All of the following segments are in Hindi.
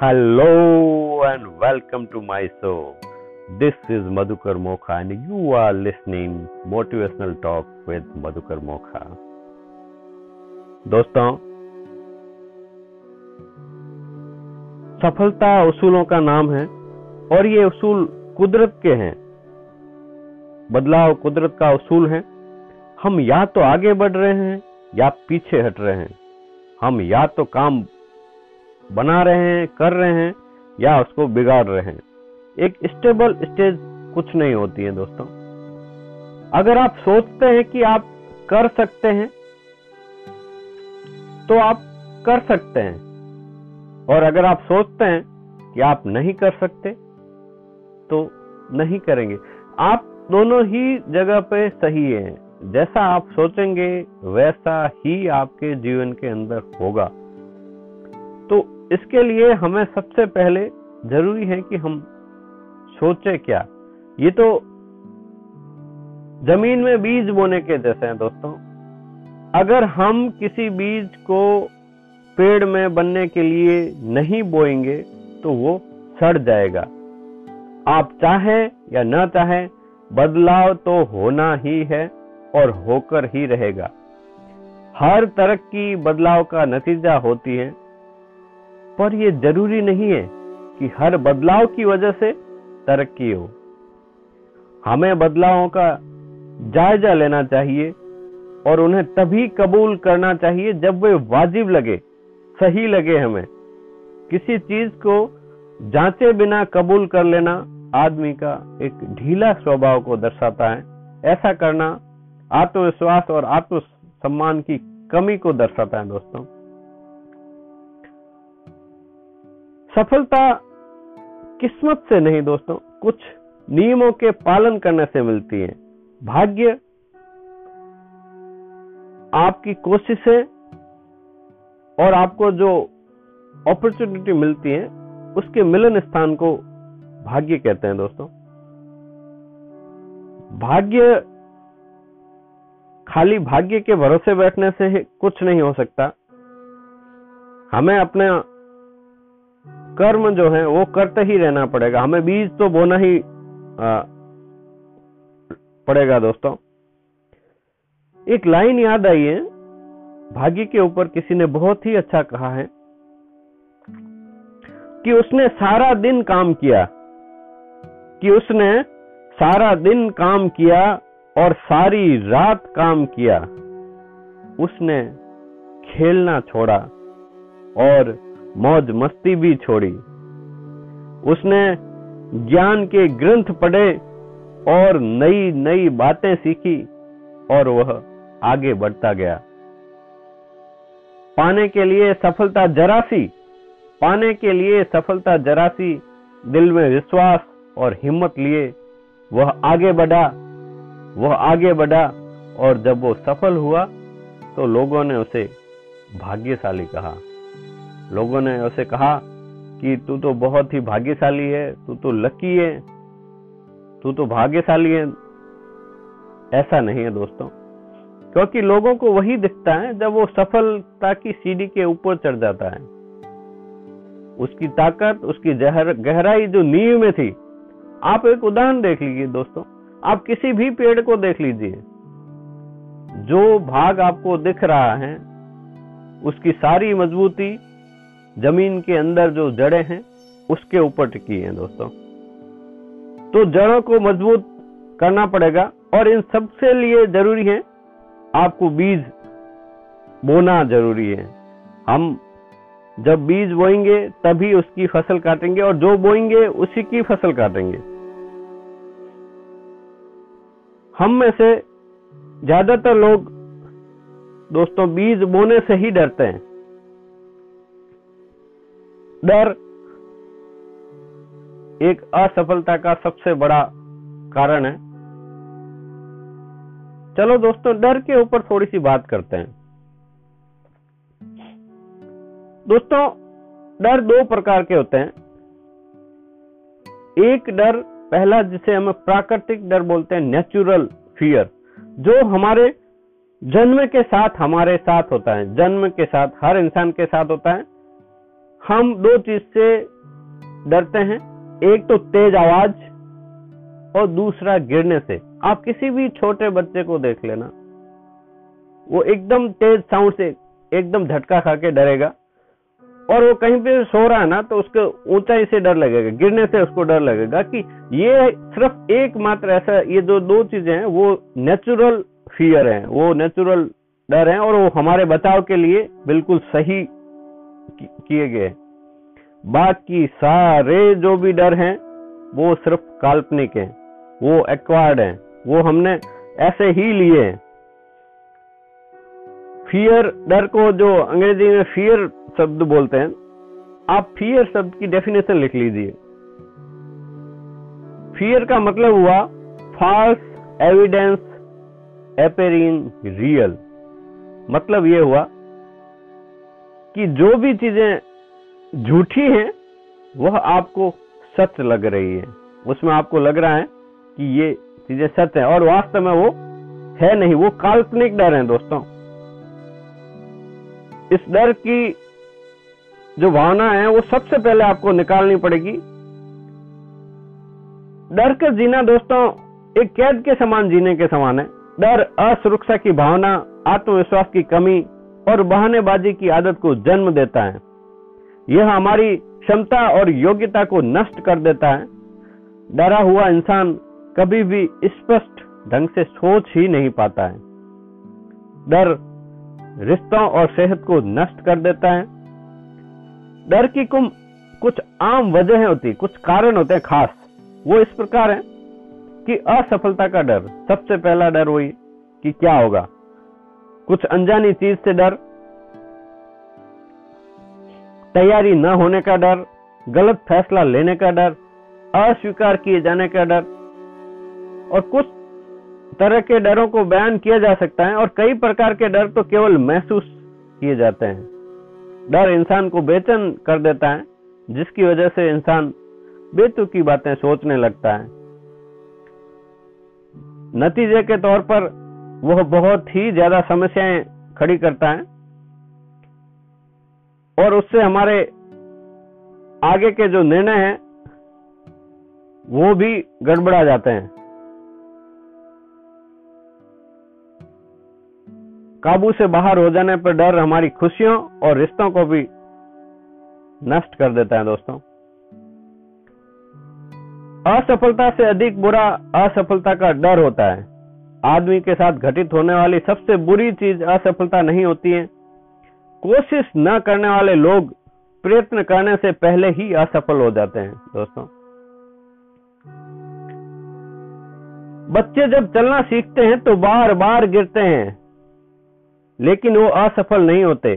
Hello and welcome to my show. This is Madhukar Mokha and you are listening Motivational Talk with Madhukar Mokha. दोस्तों सफलता उसूलों का नाम है और ये उसूल कुदरत के हैं बदलाव कुदरत का उसूल है हम या तो आगे बढ़ रहे हैं या पीछे हट रहे हैं हम या तो काम बना रहे हैं, कर रहे हैं या उसको बिगाड़ रहे हैं। एक स्टेबल स्टेज कुछ नहीं होती है दोस्तों। अगर आप सोचते हैं कि आप कर सकते हैं तो आप कर सकते हैं। और अगर आप सोचते हैं कि आप नहीं कर सकते तो नहीं करेंगे। आप दोनों ही जगह पे सही हैं। जैसा आप सोचेंगे, वैसा ही आपके जीवन के अंदर होगा। इसके लिए हमें सबसे पहले ज़रूरी है कि हम सोचे क्या। ये तो ज़मीन में बीज बोने के जैसे हैं दोस्तों। अगर हम किसी बीज को पेड़ में बनने के लिए नहीं बोएँगे तो वो सड़ जाएगा। आप चाहे या ना चाहे, बदलाव तो होना ही है और होकर ही रहेगा। हर तरह की बदलाव का नतीजा होती है। पर यह ज़रूरी नहीं है कि हर बदलाव की वजह से तरक्की हो। हमें बदलावों का जायजा लेना चाहिए और उन्हें तभी कबूल करना चाहिए जब वे वाजिब लगे, सही लगे हमें। किसी चीज़ को जांचे बिना कबूल कर लेना आदमी का एक ढीला स्वभाव को दर्शाता है। ऐसा करना आत्मविश्वास और आत्म सम्मान की कमी को दर्शाता है दोस्तों। सफलता किस्मत से नहीं दोस्तों, कुछ नियमों के पालन करने से मिलती है। भाग्य आपकी कोशिशें और आपको जो अपॉर्चुनिटी मिलती है, उसके मिलन स्थान को भाग्य कहते हैं दोस्तों। भाग्य, खाली भाग्य के भरोसे बैठने से कुछ नहीं हो सकता। हमें अपने कर्म जो है वो करते ही रहना पड़ेगा। हमें बीज तो बोना ही आ, पड़ेगा दोस्तों। एक लाइन याद आई है भाग्य के ऊपर किसी ने बहुत ही अच्छा कहा है कि उसने सारा दिन काम किया कि उसने सारा दिन काम किया और सारी रात काम किया उसने खेलना छोड़ा और मौज मस्ती भी छोड़ी। उसने ज्ञान के ग्रंथ पढ़े और नई नई बातें सीखी और वह आगे बढ़ता गया। पाने के लिए सफलता जरासी, पाने के लिए सफलता जरासी, दिल में विश्वास और हिम्मत लिए वह आगे बढ़ा, वह आगे बढ़ा और जब वो सफल हुआ तो लोगों ने उसे भाग्यशाली कहा। लोगों ने उसे कहा कि तू तो बहुत ही भाग्यशाली है, तू तो लकी है, तू तो भाग्यशाली है। ऐसा नहीं है दोस्तों, क्योंकि लोगों को वही दिखता है जब वो सफलता की सीढ़ी के ऊपर चढ़ जाता है। उसकी ताकत, उसकी जहर, गहराई जो नींव में थी, आप एक उदाहरण देख लीजिए दोस्तों, आप किसी भी पेड़ को देख लीजिए, जो भाग आपको दिख रहा है, उसकी सारी मजबूती ज़मीन के अंदर जो जड़ें हैं, उसके ऊपर टिकी हैं दोस्तों। तो जड़ों को मज़बूत करना पड़ेगा और इन सबसे लिए ज़रूरी है, आपको बीज बोना ज़रूरी है। हम जब बीज बोएँगे, तभी उसकी फ़सल काटेंगे और जो बोएँगे, उसी की फ़सल काटेंगे। हम में से ज़्यादातर लोग दोस्तों, बीज बोने से ही डरते हैं। डर एक असफलता का सबसे बड़ा कारण है। चलो दोस्तों, डर के ऊपर थोड़ी सी बात करते हैं। दोस्तों, डर दो प्रकार के होते हैं। एक डर, पहला जिसे हम प्राकृतिक डर बोलते हैं नेचुरल फियर जो हमारे जन्म के साथ, हमारे साथ होता है। जन्म के साथ, हर इंसान के साथ होता है। हम दो चीज़ से डरते हैं। एक तो तेज आवाज़ और दूसरा गिरने से। आप किसी भी छोटे बच्चे को देख लेना। वो एकदम तेज साउंड से एकदम झटका खा के डरेगा। और वो कहीं पे सो रहा है ना तो उसके ऊंचाई से डर लगेगा। गिरने से उसको डर लगेगा कि ये सिर्फ़ एकमात्र ऐसा, ये जो दो चीज़ें हैं, वो नेचुरल फियर है, वो नेचुरल डर है और वो हमारे बचाव के लिए बिल्कुल सही किए गए। बाकी सारे जो भी डर हैं, वो सिर्फ़ काल्पनिक हैं। वो एक्वायर्ड हैं। वो हमने ऐसे ही लिए फियर डर को जो अंग्रेज़ी में फियर शब्द बोलते हैं, आप फियर शब्द की डेफिनेशन लिख लीजिए। फियर का मतलब हुआ फॉल्स एविडेंस एपेरिंग रियल मतलब ये हुआ कि जो भी चीज़ें झूठी हैं, वह आपको सच लग रही है। उसमें आपको लग रहा है कि ये चीज़ें सच है, और वास्तव में वो है नहीं, वो काल्पनिक डर है दोस्तों। इस डर की जो भावना है, वो सबसे पहले आपको निकालनी पड़ेगी। डर कर जीना दोस्तों, एक कैद के समान जीने के समान है। डर असुरक्षा की भावना, आत्मविश्वास की कमी और बहानेबाजी की आदत को जन्म देता है। यह हमारी क्षमता और योग्यता को नष्ट कर देता है। डरा हुआ इंसान कभी भी स्पष्ट ढंग से सोच ही नहीं पाता है। डर रिश्तों और सेहत को नष्ट कर देता है। डर की कुम, कुछ आम वजह होती, कुछ कारण होते हैं खास। वो इस प्रकार है कि असफलता का डर, सबसे पहला डर वही कि क्या होगा। कुछ अनजानी चीज़ से डर, तैयारी न होने का डर, गलत फैसला लेने का डर, अस्वीकार किए जाने का डर, और कुछ तरह के डरों को बयान किया जा सकता है, और कई प्रकार के डर तो केवल महसूस किए जाते हैं। डर इंसान को बेचैन कर देता है, जिसकी वजह से इंसान बेतुकी बातें सोचने लगता है। नतीजे के तौर पर वह बहुत ही ज़्यादा समस्याएँ खड़ी करता है और उससे हमारे आगे के जो निर्णय हैं, वो भी गड़बड़ा जाते हैं। काबू से बाहर हो जाने पर डर हमारी खुशियों और रिश्तों को भी नष्ट कर देता है दोस्तों। असफलता से अधिक बुरा असफलता का डर होता है। आदमी के साथ घटित होने वाली सबसे बुरी चीज़ असफलता नहीं होती है। कोशिश न करने वाले लोग प्रयत्न करने से पहले ही असफल हो जाते हैं, दोस्तों। बच्चे जब चलना सीखते हैं तो बार बार गिरते हैं, लेकिन वो असफल नहीं होते।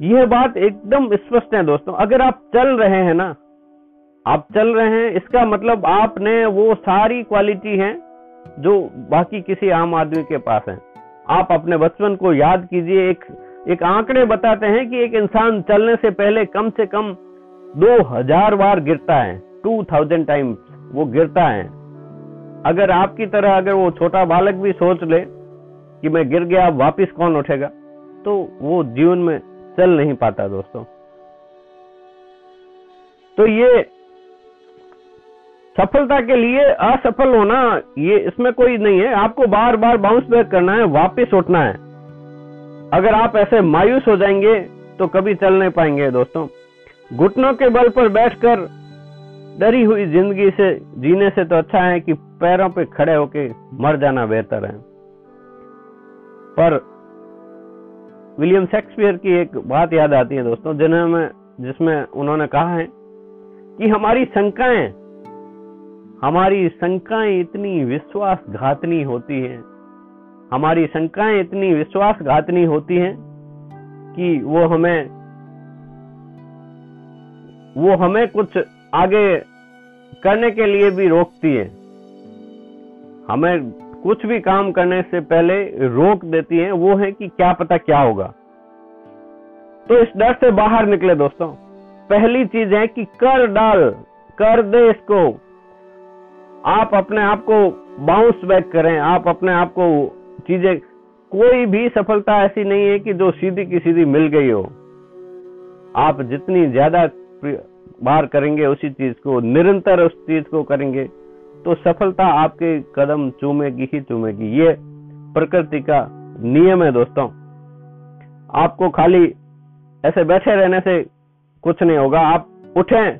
यह बात एकदम स्पष्ट है, दोस्तों। अगर आप चल रहे हैं ना, आप चल रहे हैं, इसका मतलब आपने वो सारी क्वालिटी है जो बाकी किसी आम आदमी के पास है। आप अपने बचपन को याद कीजिए, एक एक आंकड़े बताते हैं कि एक इंसान चलने से पहले कम से कम दो हज़ार बार गिरता है टू थाउज़ेंड टाइम्स वो गिरता है। अगर आपकी तरह अगर वो छोटा बालक भी सोच ले कि मैं गिर गया वापिस कौन उठेगा? तो वो जीवन में चल नहीं पाता दोस्तों। तो ये सफलता के लिए असफल होना, ये इसमें कोई नहीं है। आपको बार बार बाउंस बैक करना है, वापस उठना है। अगर आप ऐसे मायूस हो जाएँगे तो कभी चल नहीं पाएँगे दोस्तों। घुटनों के बल पर बैठकर डरी हुई ज़िंदगी से जीने से तो अच्छा है कि पैरों पे खड़े होके मर जाना बेहतर है। पर विलियम शेक्सपियर की एक बात याद आती है दोस्तों, जिन्हें जिसमें उन्होंने कहा है कि हमारी शंकाएँ हमारी शंकाएँ इतनी विश्वासघातनी होती हैं। हमारी शंकाएँ इतनी विश्वासघातनी होती हैं कि वो हमें वो हमें कुछ आगे करने के लिए भी रोकती है। हमें कुछ भी काम करने से पहले रोक देती है, वो है कि क्या पता क्या होगा। तो इस डर से बाहर निकले दोस्तों। पहली चीज़ है कि कर डाल, कर दे इसको। आप अपने आप को बाउंस बैक करें। आप अपने आप को चीज़ें, कोई भी सफलता ऐसी नहीं है कि जो सीधी की सीधी मिल गई हो। आप जितनी ज़्यादा बार करेंगे, उसी चीज़ को, निरंतर उस चीज़ को करेंगे तो सफलता आपके कदम चूमेगी ही चूमेगी। ये प्रकृति का नियम है दोस्तों। आपको खाली ऐसे बैठे रहने से कुछ नहीं होगा। आप उठें।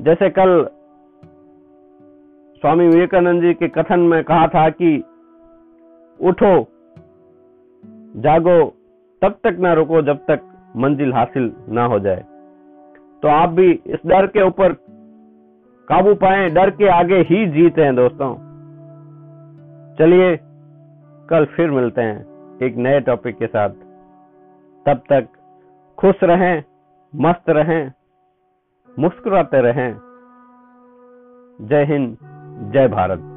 जैसे कल स्वामी विवेकानंद जी के कथन में कहा था कि उठो, जागो, तब तक ना रुको जब तक मंजिल हासिल ना हो जाए। तो आप भी इस डर के ऊपर काबू पाए, डर के आगे ही जीते हैं दोस्तों। चलिए, कल फिर मिलते हैं एक नए टॉपिक के साथ। तब तक खुश रहें, मस्त रहें, मुस्कुराते रहें। जय हिंद। जय भारत।